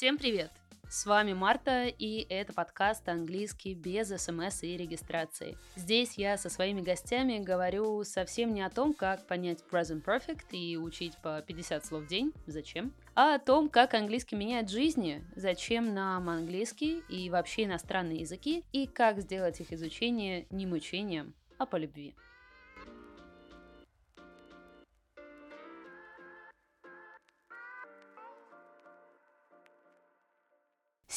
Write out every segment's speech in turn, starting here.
Всем привет! С вами Марта, и это подкаст «Английский без смс и регистрации». Здесь я со своими гостями говорю совсем не о том, как понять present perfect и учить по 50 слов в день, зачем, а о том, как английский меняет жизни, зачем нам английский и вообще иностранные языки, и как сделать их изучение не мучением, а по любви.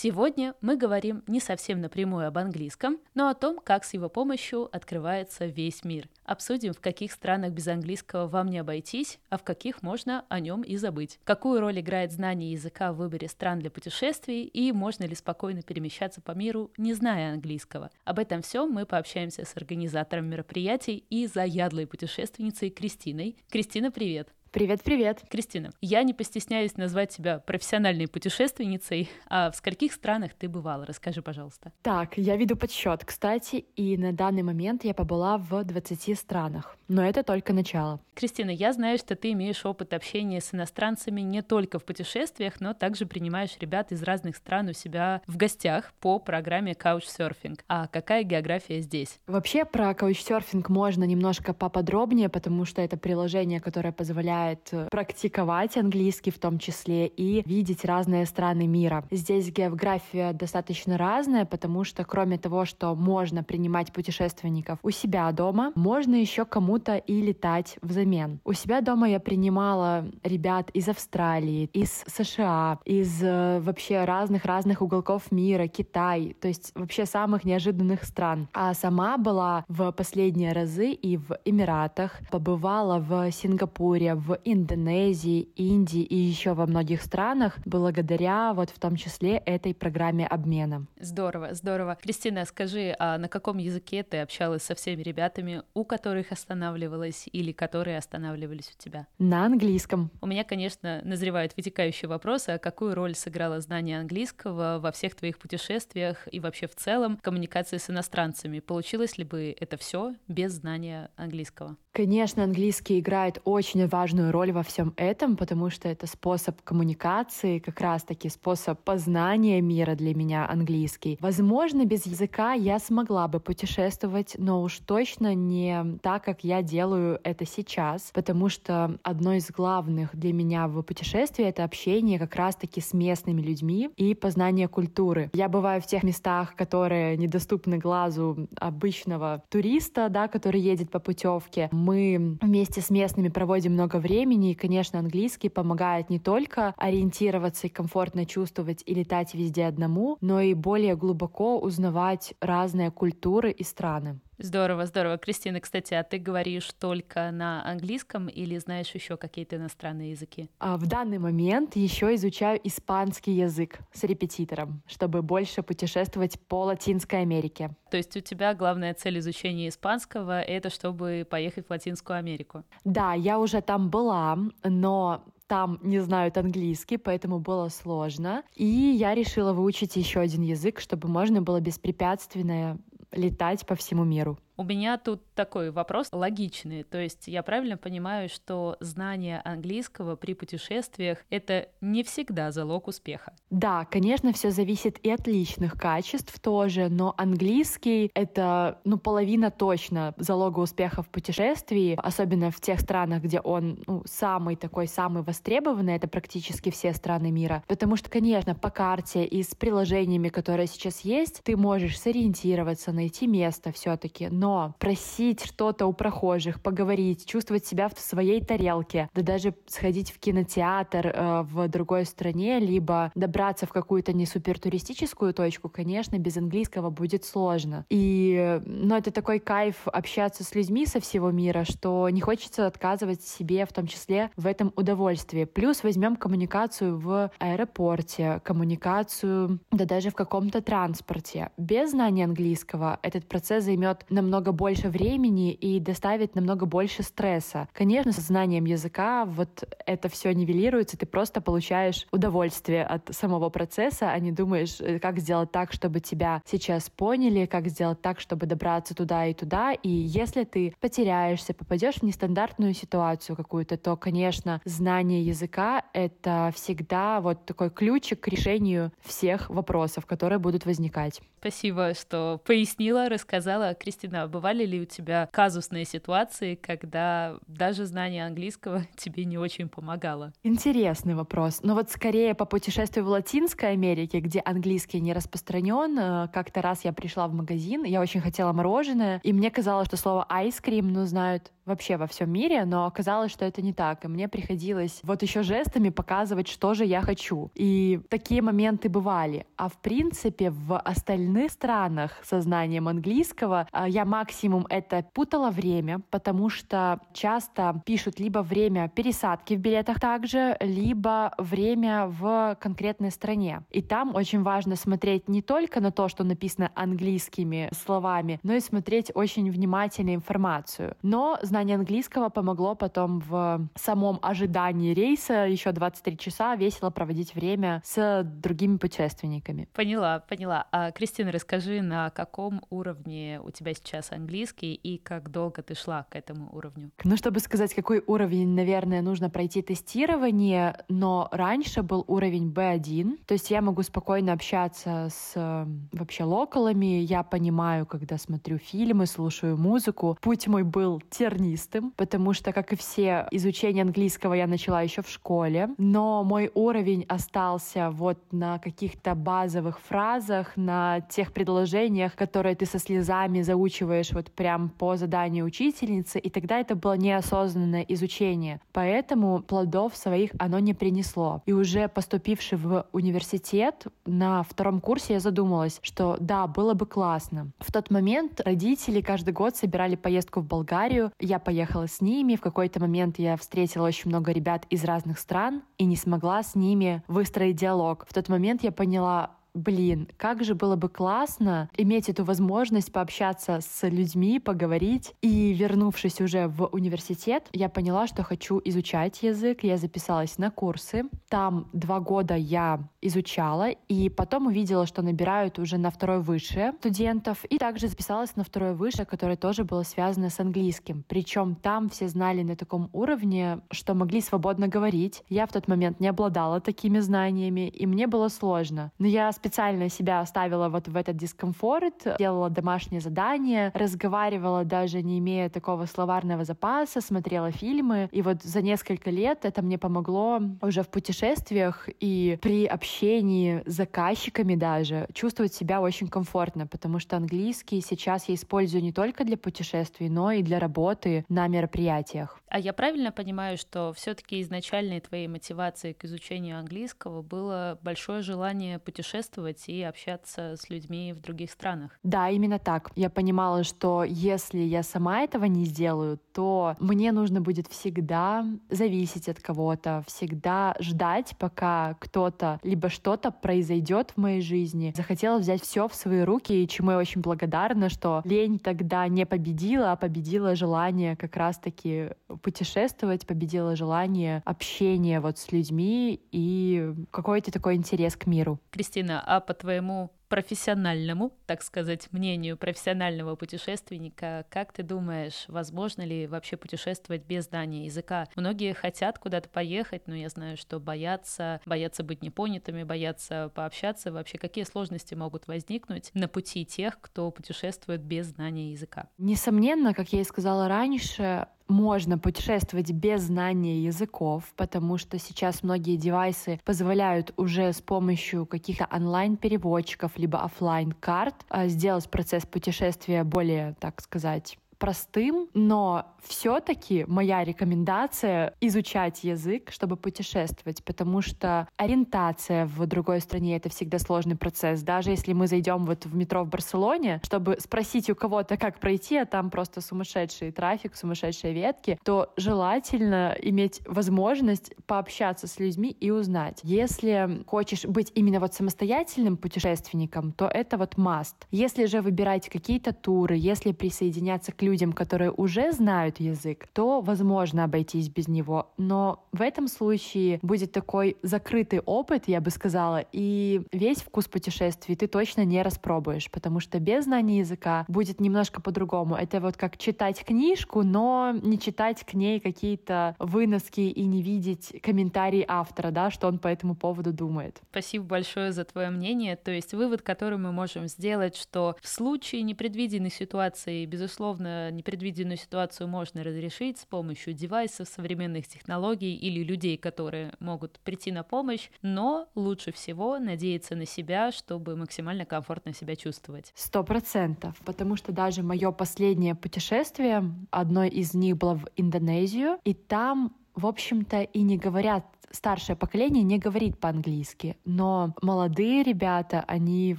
Сегодня мы говорим не совсем напрямую об английском, но о том, как с его помощью открывается весь мир. Обсудим, в каких странах без английского вам не обойтись, а в каких можно о нем и забыть. Какую роль играет знание языка в выборе стран для путешествий и можно ли спокойно перемещаться по миру, не зная английского. Об этом всем мы пообщаемся с организатором мероприятий и заядлой путешественницей Кристиной. Кристина, привет! Привет-привет. Кристина, я не постесняюсь назвать тебя профессиональной путешественницей. А в скольких странах ты бывала? Расскажи, пожалуйста. Так, я веду подсчет, кстати, и на данный момент я побыла в 20 странах. Но это только начало. Кристина, я знаю, что ты имеешь опыт общения с иностранцами не только в путешествиях, но также принимаешь ребят из разных стран у себя в гостях по программе Couchsurfing. А какая география здесь? Вообще про Couchsurfing можно немножко поподробнее, потому что это приложение, которое позволяет позволяет э, практиковать английский в том числе и видеть разные страны мира. Здесь география достаточно разная, потому что кроме того, что можно принимать путешественников у себя дома, можно еще кому-то и летать взамен. У себя дома я принимала ребят из Австралии, из США, из э, вообще разных-разных уголков мира, Китай, то есть вообще самых неожиданных стран. А сама была в последние разы и в Эмиратах, побывала в Сингапуре, в Индонезии, Индии и еще во многих странах благодаря вот в том числе этой программе обмена. Здорово, здорово. Кристина, скажи, а на каком языке ты общалась со всеми ребятами, у которых останавливалась или которые останавливались у тебя? На английском. У меня, конечно, назревает вытекающий вопрос, а какую роль сыграло знание английского во всех твоих путешествиях и вообще в целом коммуникации с иностранцами? Получилось ли бы это все без знания английского? Конечно, английский играет очень важную роль во всем этом, потому что это способ коммуникации, как раз-таки способ познания мира для меня английский. Возможно, без языка я смогла бы путешествовать, но уж точно не так, как я делаю это сейчас, потому что одно из главных для меня в путешествии — это общение как раз-таки с местными людьми и познание культуры. Я бываю в тех местах, которые недоступны глазу обычного туриста, да, который едет по путевке мы вместе с местными проводим много времени, и, конечно, английский помогает не только ориентироваться и комфортно чувствовать и летать везде одному, но и более глубоко узнавать разные культуры и страны. Здорово, здорово. Кристина, кстати, а ты говоришь только на английском или знаешь еще какие-то иностранные языки? А в данный момент еще изучаю испанский язык с репетитором, чтобы больше путешествовать по Латинской Америке. То есть у тебя главная цель изучения испанского — это чтобы поехать в Латинскую Америку? Да, я уже там была, но там не знают английский, поэтому было сложно. И я решила выучить еще один язык, чтобы можно было беспрепятственно летать по всему миру. У меня тут такой вопрос логичный. То есть я правильно понимаю, что знание английского при путешествиях — это не всегда залог успеха? Да, конечно, все зависит и от личных качеств тоже, но английский — это, ну, половина точно залога успеха в путешествии, особенно в тех странах, где он ну, самый такой, самый востребованный, это практически все страны мира. Потому что, конечно, по карте и с приложениями, которые сейчас есть, ты можешь сориентироваться, найти место все-таки, но просить что-то у прохожих, поговорить, чувствовать себя в своей тарелке, да даже сходить в кинотеатр э, в другой стране, либо добраться в какую-то не супер туристическую точку, конечно, без английского будет сложно. И, ну, это такой кайф общаться с людьми со всего мира, что не хочется отказывать себе, в том числе, в этом удовольствии. Плюс возьмем коммуникацию в аэропорте, коммуникацию, да даже в каком-то транспорте. Без знания английского этот процесс займет намного намного больше времени и доставит намного больше стресса. Конечно, с знанием языка вот это все нивелируется, ты просто получаешь удовольствие от самого процесса, а не думаешь, э, как сделать так, чтобы тебя сейчас поняли, как сделать так, чтобы добраться туда и туда. И если ты потеряешься, попадешь в нестандартную ситуацию какую-то, то, конечно, знание языка — это всегда вот такой ключик к решению всех вопросов, которые будут возникать. Спасибо, что пояснила, рассказала. Кристина, бывали ли у тебя казусные ситуации, когда даже знание английского тебе не очень помогало? Интересный вопрос. Но вот скорее по путешествию в Латинской Америке, где английский не распространен, э, как-то раз я пришла в магазин, я очень хотела мороженое, и мне казалось, что слово айскрим, ну, знают вообще во всем мире, но оказалось, что это не так. И мне приходилось вот еще жестами показывать, что же я хочу. И такие моменты бывали. А в принципе, в остальных странах со знанием английского а, я максимум это путала время, потому что часто пишут либо время пересадки в билетах также, либо время в конкретной стране. И там очень важно смотреть не только на то, что написано английскими словами, но и смотреть очень внимательно информацию. Но знание английского помогло потом в самом ожидании рейса еще 23 часа весело проводить время с другими путешественниками. Поняла, поняла. А, Кристина, расскажи, на каком уровне у тебя сейчас английский и как долго ты шла к этому уровню? Ну, чтобы сказать, какой уровень, наверное, нужно пройти тестирование, но раньше был уровень B1, то есть я могу спокойно общаться с вообще локалами, я понимаю, когда смотрю фильмы, слушаю музыку. Путь мой был тернистый, тернистым, потому что, как и все, изучение английского я начала еще в школе, но мой уровень остался вот на каких-то базовых фразах, на тех предложениях, которые ты со слезами заучиваешь вот прям по заданию учительницы, и тогда это было неосознанное изучение. Поэтому плодов своих оно не принесло. И уже поступивший в университет, на втором курсе я задумалась, что да, было бы классно. В тот момент родители каждый год собирали поездку в Болгарию. Я я поехала с ними. В какой-то момент я встретила очень много ребят из разных стран и не смогла с ними выстроить диалог. В тот момент я поняла, блин, как же было бы классно иметь эту возможность пообщаться с людьми, поговорить. И вернувшись уже в университет, я поняла, что хочу изучать язык. Я записалась на курсы. Там два года я изучала, и потом увидела, что набирают уже на второе высшее студентов. И также записалась на второе высшее, которое тоже было связано с английским. Причем там все знали на таком уровне, что могли свободно говорить. Я в тот момент не обладала такими знаниями, и мне было сложно. Но я специально себя оставила вот в этот дискомфорт, делала домашние задания, разговаривала даже не имея такого словарного запаса, смотрела фильмы. И вот за несколько лет это мне помогло уже в путешествиях и при общении с заказчиками даже чувствовать себя очень комфортно, потому что английский сейчас я использую не только для путешествий, но и для работы на мероприятиях. А я правильно понимаю, что все-таки изначальной твоей мотивацией к изучению английского было большое желание путешествовать и общаться с людьми в других странах. Да, именно так. Я понимала, что если я сама этого не сделаю, то мне нужно будет всегда зависеть от кого-то, всегда ждать, пока кто-то либо что-то произойдет в моей жизни. Захотела взять все в свои руки, и чему я очень благодарна, что лень тогда не победила, а победила желание как раз-таки путешествовать, победила желание общения вот с людьми и какой-то такой интерес к миру. Кристина, а по твоему профессиональному, так сказать, мнению профессионального путешественника, как ты думаешь, возможно ли вообще путешествовать без знания языка? Многие хотят куда-то поехать, но я знаю, что боятся, боятся быть непонятыми, боятся пообщаться. Вообще, какие сложности могут возникнуть на пути тех, кто путешествует без знания языка? Несомненно, как я и сказала раньше, можно путешествовать без знания языков, потому что сейчас многие девайсы позволяют уже с помощью каких-то онлайн-переводчиков либо офлайн карт а, сделать процесс путешествия более, так сказать, простым, но все-таки моя рекомендация изучать язык, чтобы путешествовать, потому что ориентация в другой стране — это всегда сложный процесс. Даже если мы зайдем вот в метро в Барселоне, чтобы спросить у кого-то, как пройти, а там просто сумасшедший трафик, сумасшедшие ветки, то желательно иметь возможность пообщаться с людьми и узнать. Если хочешь быть именно вот самостоятельным путешественником, то это вот must. Если же выбирать какие-то туры, если присоединяться к людям, которые уже знают язык, то возможно обойтись без него. Но в этом случае будет такой закрытый опыт, я бы сказала, и весь вкус путешествий ты точно не распробуешь, потому что без знания языка будет немножко по-другому. Это вот как читать книжку, но не читать к ней какие-то выноски и не видеть комментарии автора, да, что он по этому поводу думает. Спасибо большое за твое мнение. То есть вывод, который мы можем сделать, что в случае непредвиденной ситуации, безусловно, непредвиденную ситуацию можно разрешить с помощью девайсов, современных технологий или людей, которые могут прийти на помощь, но лучше всего надеяться на себя, чтобы максимально комфортно себя чувствовать. Сто процентов, потому что даже мое последнее путешествие, одно из них было в Индонезию, и там в общем-то, и не говорят старшее поколение не говорит по-английски, но молодые ребята, они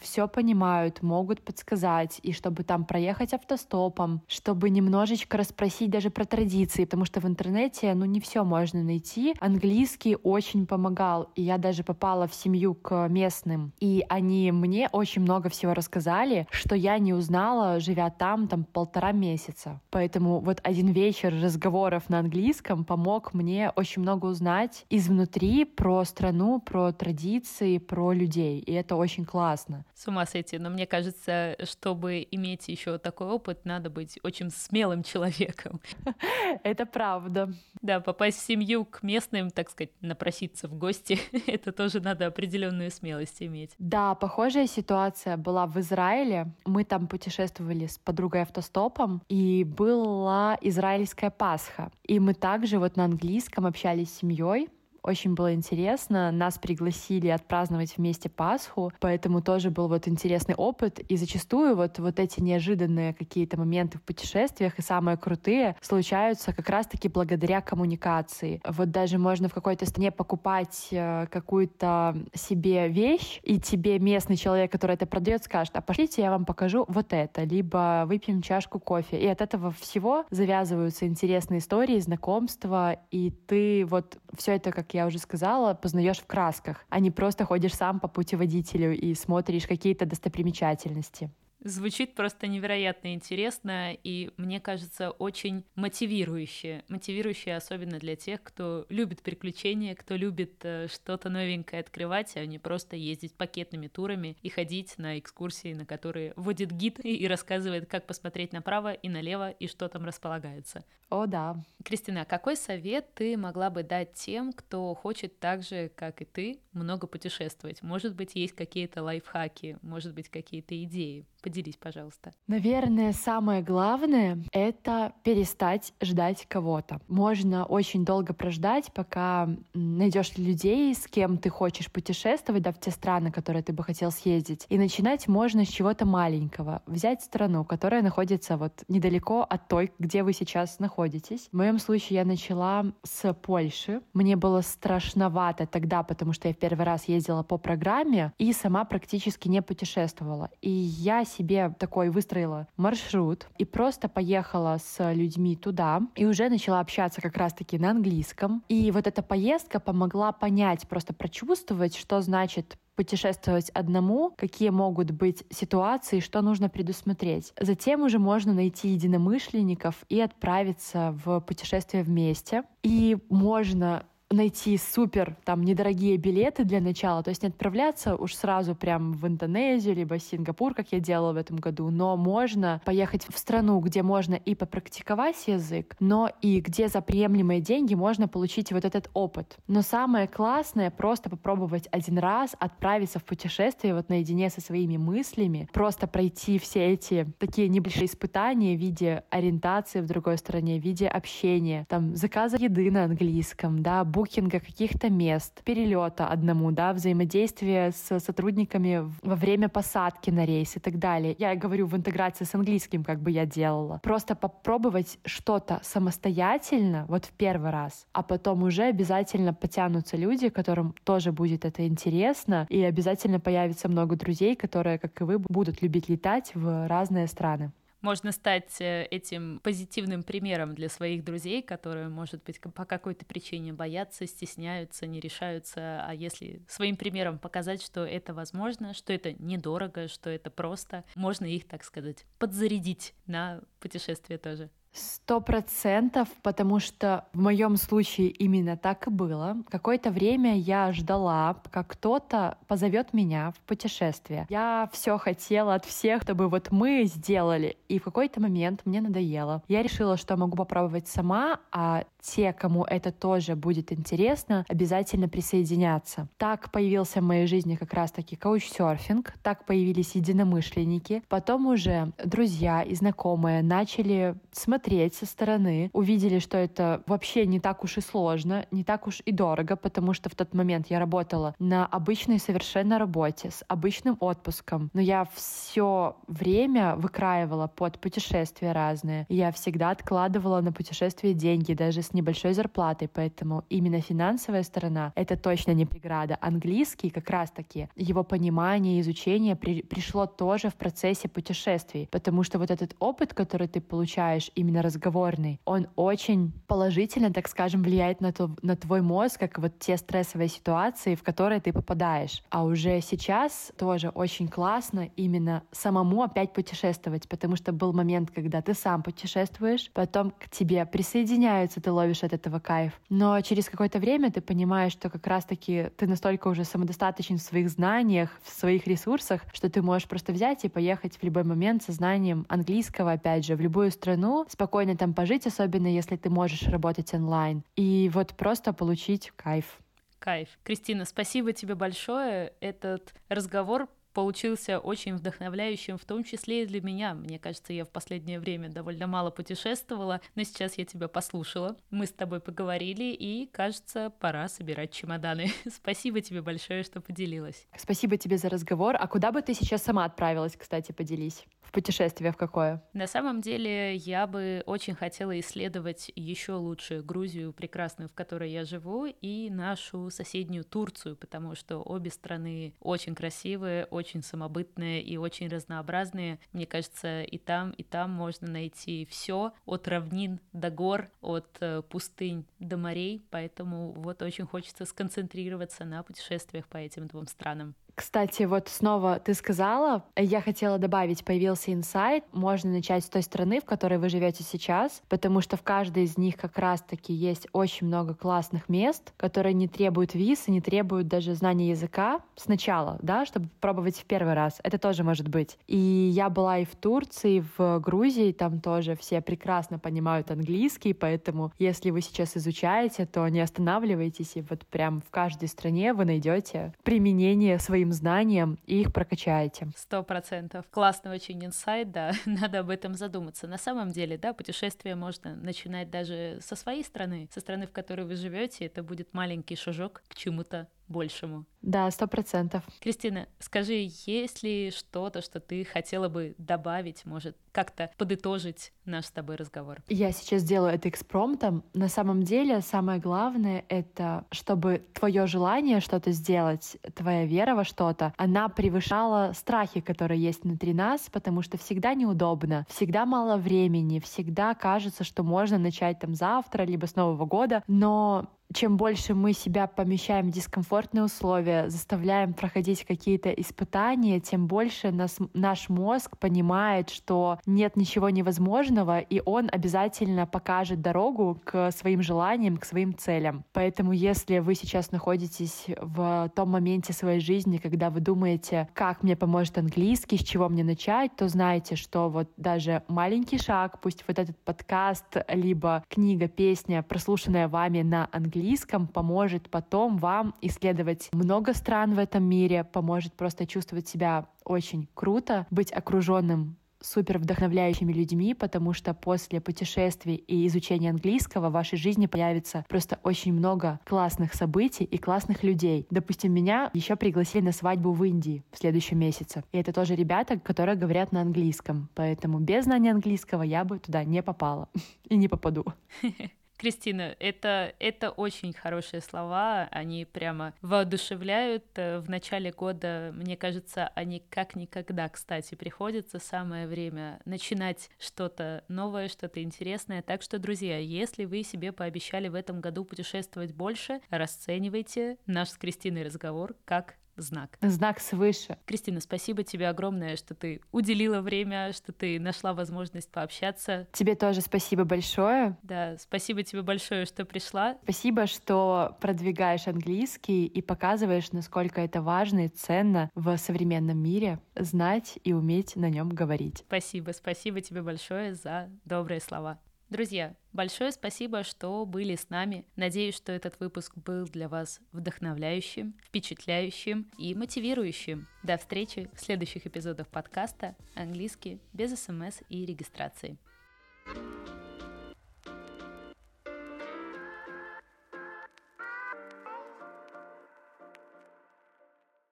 все понимают, могут подсказать, и чтобы там проехать автостопом, чтобы немножечко расспросить даже про традиции, потому что в интернете, ну, не все можно найти. Английский очень помогал, и я даже попала в семью к местным, и они мне очень много всего рассказали, что я не узнала, живя там, там, полтора месяца. Поэтому вот один вечер разговоров на английском помог мне очень много узнать из внутри про страну, про традиции, про людей. И это очень классно. С ума сойти. Но мне кажется, чтобы иметь еще такой опыт, надо быть очень смелым человеком. Это правда. Да, попасть в семью к местным, так сказать, напроситься в гости, это тоже надо определенную смелость иметь. Да, похожая ситуация была в Израиле. Мы там путешествовали с подругой автостопом, и была израильская Пасха. И мы также вот на английском общались с семьей, очень было интересно. Нас пригласили отпраздновать вместе Пасху, поэтому тоже был вот интересный опыт. И зачастую вот, вот эти неожиданные какие-то моменты в путешествиях и самые крутые случаются как раз-таки благодаря коммуникации. Вот даже можно в какой-то стране покупать э, какую-то себе вещь, и тебе местный человек, который это продает, скажет, а пошлите, я вам покажу вот это, либо выпьем чашку кофе. И от этого всего завязываются интересные истории, знакомства, и ты вот все это, как я уже сказала, познаешь в красках, а не просто ходишь сам по путеводителю и смотришь какие-то достопримечательности. Звучит просто невероятно интересно и, мне кажется, очень мотивирующе. Мотивирующе особенно для тех, кто любит приключения, кто любит э, что-то новенькое открывать, а не просто ездить пакетными турами и ходить на экскурсии, на которые водит гид и рассказывает, как посмотреть направо и налево и что там располагается. О, да. Кристина, какой совет ты могла бы дать тем, кто хочет так же, как и ты, много путешествовать? Может быть, есть какие-то лайфхаки, может быть, какие-то идеи? Поделись, пожалуйста. Наверное, самое главное — это перестать ждать кого-то. Можно очень долго прождать, пока найдешь людей, с кем ты хочешь путешествовать, да, в те страны, которые ты бы хотел съездить. И начинать можно с чего-то маленького. Взять страну, которая находится вот недалеко от той, где вы сейчас находитесь. В моем случае я начала с Польши. Мне было страшновато тогда, потому что я в первый раз ездила по программе и сама практически не путешествовала. И я себе такой выстроила маршрут и просто поехала с людьми туда и уже начала общаться как раз-таки на английском. И вот эта поездка помогла понять, просто прочувствовать, что значит путешествовать одному, какие могут быть ситуации, что нужно предусмотреть. Затем уже можно найти единомышленников и отправиться в путешествие вместе. И можно найти супер там недорогие билеты для начала, то есть не отправляться уж сразу прям в Индонезию, либо Сингапур, как я делала в этом году, но можно поехать в страну, где можно и попрактиковать язык, но и где за приемлемые деньги можно получить вот этот опыт. Но самое классное просто попробовать один раз отправиться в путешествие вот наедине со своими мыслями, просто пройти все эти такие небольшие испытания в виде ориентации в другой стране, в виде общения, там заказа еды на английском, да, букинга каких-то мест, перелета одному, да, взаимодействия с сотрудниками во время посадки на рейс и так далее. Я говорю в интеграции с английским, как бы я делала. Просто попробовать что-то самостоятельно, вот в первый раз, а потом уже обязательно потянутся люди, которым тоже будет это интересно, и обязательно появится много друзей, которые, как и вы, будут любить летать в разные страны можно стать э, этим позитивным примером для своих друзей, которые, может быть, по какой-то причине боятся, стесняются, не решаются. А если своим примером показать, что это возможно, что это недорого, что это просто, можно их, так сказать, подзарядить на путешествие тоже. Сто процентов, потому что в моем случае именно так и было. Какое-то время я ждала, пока кто-то позовет меня в путешествие. Я все хотела от всех, чтобы вот мы сделали. И в какой-то момент мне надоело. Я решила, что могу попробовать сама, а те, кому это тоже будет интересно, обязательно присоединятся. Так появился в моей жизни как раз-таки каучсерфинг, так появились единомышленники. Потом уже друзья и знакомые начали смотреть со стороны, увидели, что это вообще не так уж и сложно, не так уж и дорого, потому что в тот момент я работала на обычной совершенно работе, с обычным отпуском, но я все время выкраивала под путешествия разные. Я всегда откладывала на путешествия деньги, даже с небольшой зарплатой, поэтому именно финансовая сторона — это точно не преграда. Английский как раз-таки, его понимание, изучение при, пришло тоже в процессе путешествий, потому что вот этот опыт, который ты получаешь, именно разговорный, он очень положительно, так скажем, влияет на, то, на твой мозг, как вот те стрессовые ситуации, в которые ты попадаешь. А уже сейчас тоже очень классно именно самому опять путешествовать, потому что был момент, когда ты сам путешествуешь, потом к тебе присоединяются, ты ловишь от этого кайф. Но через какое-то время ты понимаешь, что как раз-таки ты настолько уже самодостаточен в своих знаниях, в своих ресурсах, что ты можешь просто взять и поехать в любой момент со знанием английского, опять же, в любую страну, спокойно там пожить, особенно если ты можешь работать онлайн. И вот просто получить кайф. Кайф. Кристина, спасибо тебе большое. Этот разговор получился очень вдохновляющим, в том числе и для меня. Мне кажется, я в последнее время довольно мало путешествовала, но сейчас я тебя послушала. Мы с тобой поговорили, и, кажется, пора собирать чемоданы. Спасибо тебе большое, что поделилась. Спасибо тебе за разговор. А куда бы ты сейчас сама отправилась, кстати, поделись? В путешествие в какое? На самом деле, я бы очень хотела исследовать еще лучше Грузию прекрасную, в которой я живу, и нашу соседнюю Турцию, потому что обе страны очень красивые, очень самобытные и очень разнообразные. Мне кажется, и там, и там можно найти все от равнин до гор, от э, пустынь до морей, поэтому вот очень хочется сконцентрироваться на путешествиях по этим двум странам. Кстати, вот снова ты сказала, я хотела добавить, появился инсайт, можно начать с той страны, в которой вы живете сейчас, потому что в каждой из них как раз-таки есть очень много классных мест, которые не требуют виз и не требуют даже знания языка сначала, да, чтобы пробовать в первый раз. Это тоже может быть. И я была и в Турции, и в Грузии, там тоже все прекрасно понимают английский, поэтому если вы сейчас изучаете, то не останавливайтесь, и вот прям в каждой стране вы найдете применение своим своим знаниям и их прокачаете. Сто процентов. Классный очень инсайт, да, надо об этом задуматься. На самом деле, да, путешествие можно начинать даже со своей страны, со страны, в которой вы живете, это будет маленький шажок к чему-то большему. Да, сто процентов. Кристина, скажи, есть ли что-то, что ты хотела бы добавить, может, как-то подытожить наш с тобой разговор? Я сейчас делаю это экспромтом. На самом деле, самое главное — это чтобы твое желание что-то сделать, твоя вера во что-то, она превышала страхи, которые есть внутри нас, потому что всегда неудобно, всегда мало времени, всегда кажется, что можно начать там завтра, либо с Нового года, но чем больше мы себя помещаем в дискомфортные условия, заставляем проходить какие-то испытания, тем больше нас, наш мозг понимает, что нет ничего невозможного, и он обязательно покажет дорогу к своим желаниям, к своим целям. Поэтому если вы сейчас находитесь в том моменте своей жизни, когда вы думаете, как мне поможет английский, с чего мне начать, то знайте, что вот даже маленький шаг, пусть вот этот подкаст, либо книга, песня, прослушанная вами на английском, английском поможет потом вам исследовать много стран в этом мире, поможет просто чувствовать себя очень круто, быть окруженным супер вдохновляющими людьми, потому что после путешествий и изучения английского в вашей жизни появится просто очень много классных событий и классных людей. Допустим, меня еще пригласили на свадьбу в Индии в следующем месяце. И это тоже ребята, которые говорят на английском. Поэтому без знания английского я бы туда не попала и не попаду. Кристина, это, это очень хорошие слова, они прямо воодушевляют. Э, в начале года, мне кажется, они как никогда, кстати, приходится. Самое время начинать что-то новое, что-то интересное. Так что, друзья, если вы себе пообещали в этом году путешествовать больше, расценивайте наш с Кристиной разговор как знак. Знак свыше. Кристина, спасибо тебе огромное, что ты уделила время, что ты нашла возможность пообщаться. Тебе тоже спасибо большое. Да, спасибо тебе большое, что пришла. Спасибо, что продвигаешь английский и показываешь, насколько это важно и ценно в современном мире знать и уметь на нем говорить. Спасибо, спасибо тебе большое за добрые слова. Друзья, большое спасибо, что были с нами. Надеюсь, что этот выпуск был для вас вдохновляющим, впечатляющим и мотивирующим. До встречи в следующих эпизодах подкаста «Английский без СМС и регистрации».